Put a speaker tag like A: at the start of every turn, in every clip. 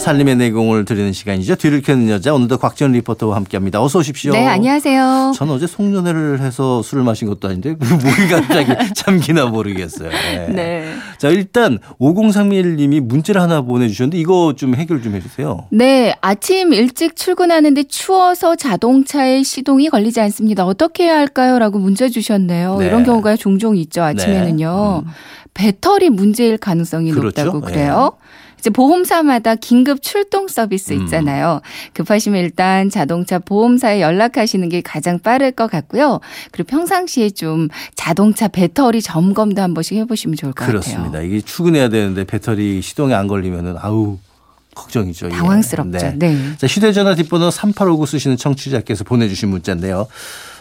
A: 살림의 내공을 드리는 시간이죠. 뒤를 캐는 여자 오늘도 곽지연 리포터와 함께합니다. 어서 오십시오.
B: 네, 안녕하세요.
A: 전 어제 송년회를 해서 술을 마신 것도 아닌데 목이 갑자기 잠기나 모르겠어요. 네.
B: 네.
A: 자 일단 5031님이 문자를 하나 보내주셨는데 이거 좀 해결 좀 해주세요.
B: 네, 아침 일찍 출근하는데 추워서 자동차에 시동이 걸리지 않습니다. 어떻게 해야 할까요? 라고 문자 주셨네요.
A: 네.
B: 이런 경우가 종종 있죠, 아침에는요. 배터리 문제일 가능성이
A: 그렇죠.
B: 높다고 그래요. 이제 보험사마다 긴급 출동 서비스
A: 음.
B: 있잖아요. 급하시면 일단 자동차 보험사에 연락하시는 게 가장 빠를 것 같고요. 그리고 평상시에 좀 자동차 배터리 점검도 한 번씩 해보시면 좋을 것
A: 그렇습니다.
B: 같아요.
A: 이게 출근해야 되는데 배터리 시동이 안 걸리면은 아우 걱정이죠. 예.
B: 당황스럽죠. 네.
A: 자, 휴대전화 뒷번호 3859 쓰시는 청취자께서 보내주신 문자인데요.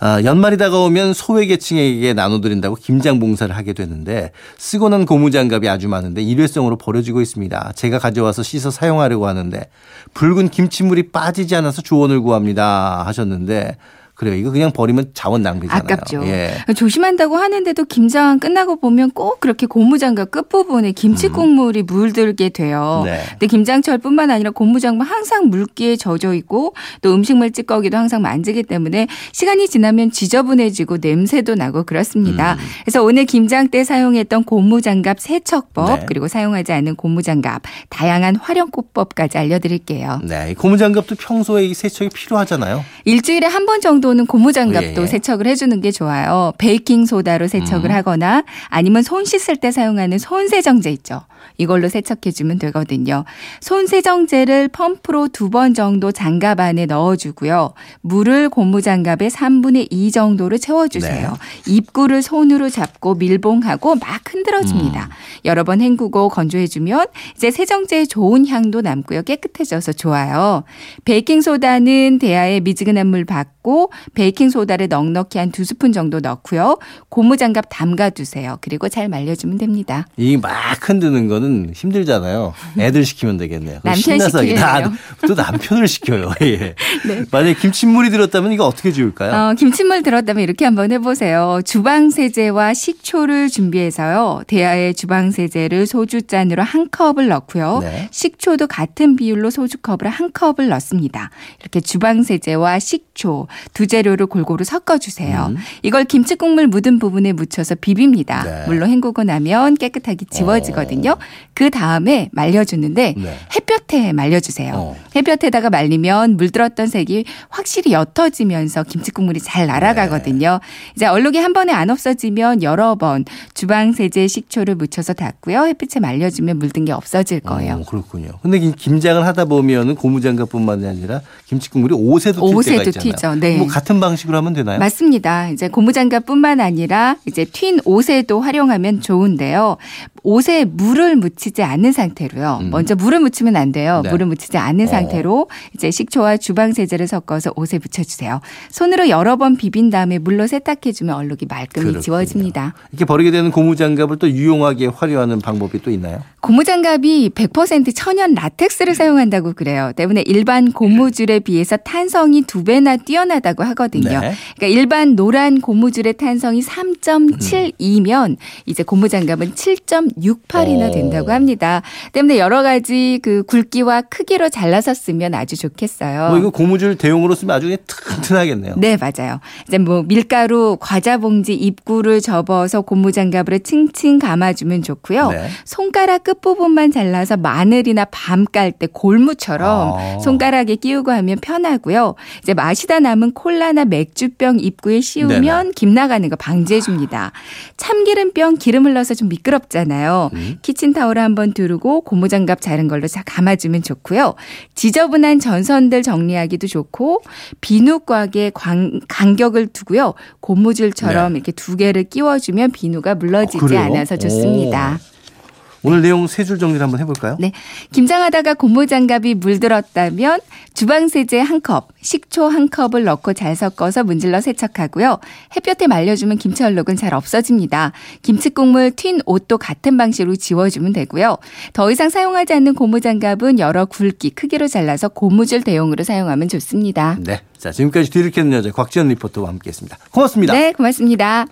A: 아, 연말이 다가오면 소외계층에게 나눠드린다고 김장 봉사를 하게 되는데 쓰고 난 고무장갑이 아주 많은데 일회성으로 버려지고 있습니다. 제가 가져와서 씻어 사용하려고 하는데 붉은 김치물이 빠지지 않아서 조언을 구합니다 하셨는데 그래요. 이거 그냥 버리면 자원 낭비잖아요.
B: 아깝죠.
A: 예.
B: 조심한다고 하는데도 김장 끝나고 보면 꼭 그렇게 고무장갑 끝부분에 김치 국물이 물들게 돼요.
A: 네.
B: 근데 김장철뿐만 아니라 고무장갑 항상 물기에 젖어 있고 또 음식물 찌꺼기도 항상 만지기 때문에 시간이 지나면 지저분해지고 냄새도 나고 그렇습니다.
A: 음.
B: 그래서 오늘 김장 때 사용했던 고무장갑 세척법
A: 네.
B: 그리고 사용하지 않은 고무장갑 다양한 활용법까지 알려드릴게요.
A: 네. 이 고무장갑도 평소에 이 세척이 필요하잖아요.
B: 일주일에 한 번 정도 는 고무장갑도
A: 예, 예.
B: 세척을 해주는 게 좋아요. 베이킹 소다로 세척을
A: 음.
B: 하거나 아니면 손 씻을 때 사용하는 손 세정제 있죠. 이걸로 세척해주면 되거든요. 손세정제를 펌프로 두 번 정도 장갑 안에 넣어주고요. 물을 고무장갑의 3분의 2 정도로 채워주세요. 입구를 손으로 잡고 밀봉하고 막 흔들어줍니다. 여러 번 헹구고 건조해주면 이제 세정제의 좋은 향도 남고요. 깨끗해져서 좋아요. 베이킹소다는 대야에 미지근한 물 받고 베이킹소다를 넉넉히 한 두 스푼 정도 넣고요. 고무장갑 담가두세요. 그리고 잘 말려주면 됩니다.
A: 이 막 흔드는 거는 힘들잖아요. 애들 시키면 되겠네요.
B: 남편. 시키겠네요.
A: 나- 또 남편을 시켜요. 예.
B: 네.
A: 만약에 김치물이 들었다면 이거 어떻게 지울까요?
B: 어, 김치물 들었다면 이렇게 한번 해보세요. 주방 세제와 식초를 준비해서요. 대야에 주방 세제를 소주 잔으로 한 컵을 넣고요.
A: 네.
B: 식초도 같은 비율로 소주 컵을 한 컵을 넣습니다. 이렇게 주방 세제와 식초 두 재료를 골고루 섞어주세요.
A: 음.
B: 이걸 김치 국물 묻은 부분에 묻혀서 비빕니다.
A: 네.
B: 물로 헹구고 나면 깨끗하게 지워지거든요. 그 다음에 말려주는데
A: 네.
B: 햇볕에 말려주세요.
A: 어.
B: 햇볕에다가 말리면 물들었던 색이 확실히 옅어지면서 김치 국물이 잘 날아가거든요. 이제 얼룩이 한 번에 안 없어지면 여러 번 주방 세제 식초를 묻혀서 닦고요. 햇빛에 말려주면 물든 게 없어질 거예요.
A: 어, 그렇군요. 근데 이 김장을 하다 보면은 고무장갑뿐만 아니라 김치 국물이 옷에도 튈
B: 옷에도
A: 때가 있잖아요.
B: 튀죠. 네.
A: 뭐 같은 방식으로 하면 되나요?
B: 맞습니다. 이제 고무장갑뿐만 아니라 이제 튄 옷에도 활용하면 좋은데요. 옷에 물을 묻히지 않는 상태로요.
A: 음.
B: 먼저 물을 묻히면 안 돼요.
A: 네.
B: 물을 묻히지 않는
A: 어.
B: 상태로 이제 식초와 주방 세제를 섞어서 옷에 묻혀주세요. 손으로 여러 번 비빈 다음에 물로 세탁해주면 얼룩이 말끔히
A: 그렇군요.
B: 지워집니다.
A: 이렇게 버리게 되는 고무장갑을 또 유용하게 활용하는 방법이 또 있나요?
B: 고무장갑이 100% 천연 라텍스를 사용한다고 그래요. 때문에 일반 고무줄에 비해서 탄성이 두 배나 뛰어나다고 하거든요.
A: 네.
B: 그러니까 일반 노란 고무줄의 탄성이 3.72면 이제 고무장갑은 7.68이나
A: 오.
B: 된다고 합니다. 때문에 여러 가지 그 굵기와 크기로 잘라서 쓰면 아주 좋겠어요.
A: 뭐 이거 고무줄 대용으로 쓰면 아주 튼튼하겠네요.
B: 네, 맞아요. 이제 뭐 밀가루, 과자 봉지 입구를 접어서 고무장갑으로 층층 감아주면 좋고요.
A: 네.
B: 손가락 끝 부분만 잘라서 마늘이나 밤 깔 때 골무처럼
A: 아.
B: 손가락에 끼우고 하면 편하고요. 이제 마시다 남은 콜라나 맥주병 입구에 씌우면
A: 네네.
B: 김 나가는 거 방지해 줍니다. 참기름병 기름 흘러서 좀 미끄럽잖아요.
A: 음.
B: 키친타올을 한번 두르고 고무장갑 자른 걸로 잘 감아주면 좋고요. 지저분한 전선들 정리하기도 좋고 비누곽에 광- 간격을 두고요. 고무줄처럼
A: 네.
B: 이렇게 두 개를 끼워주면 비누가 물러지지
A: 그래요?
B: 않아서 좋습니다.
A: 오늘 내용 세 줄 정리를 한번 해볼까요?
B: 네. 김장하다가 고무장갑이 물들었다면 주방세제 한 컵, 식초 한 컵을 넣고 잘 섞어서 문질러 세척하고요. 햇볕에 말려주면 김치 얼룩은 잘 없어집니다. 김치국물 튄 옷도 같은 방식으로 지워주면 되고요. 더 이상 사용하지 않는 고무장갑은 여러 굵기, 크기로 잘라서 고무줄 대용으로 사용하면 좋습니다.
A: 네. 자, 지금까지 뒤를 캐는 여자 곽지연 리포터와 함께 했습니다. 고맙습니다.
B: 네, 고맙습니다.